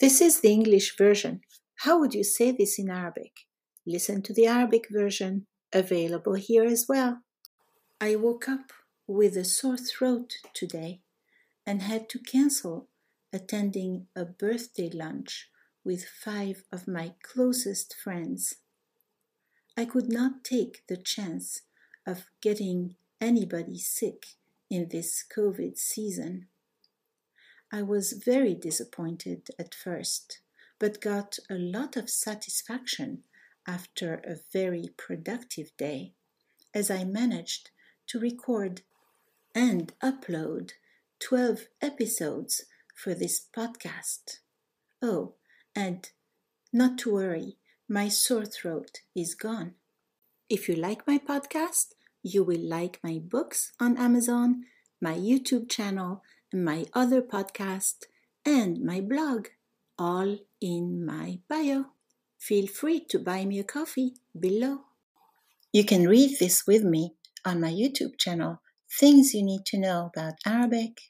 This is the English version. How would you say this in Arabic? Listen to the Arabic version, available here as well. I woke up with a sore throat today and had to cancel attending a birthday lunch with five of my closest friends. I could not take the chance of getting anybody sick in this COVID season. I was very disappointed at first, but got a lot of satisfaction after a very productive day as I managed to record and upload 12 episodes for this podcast. Oh, and not to worry, my sore throat is gone. If you like my podcast, you will like my books on Amazon, my YouTube channel, my other podcast, and my blog, all in my bio. Feel free to buy me a coffee below. You can read this with me on my YouTube channel, Things You Need to Know About Arabic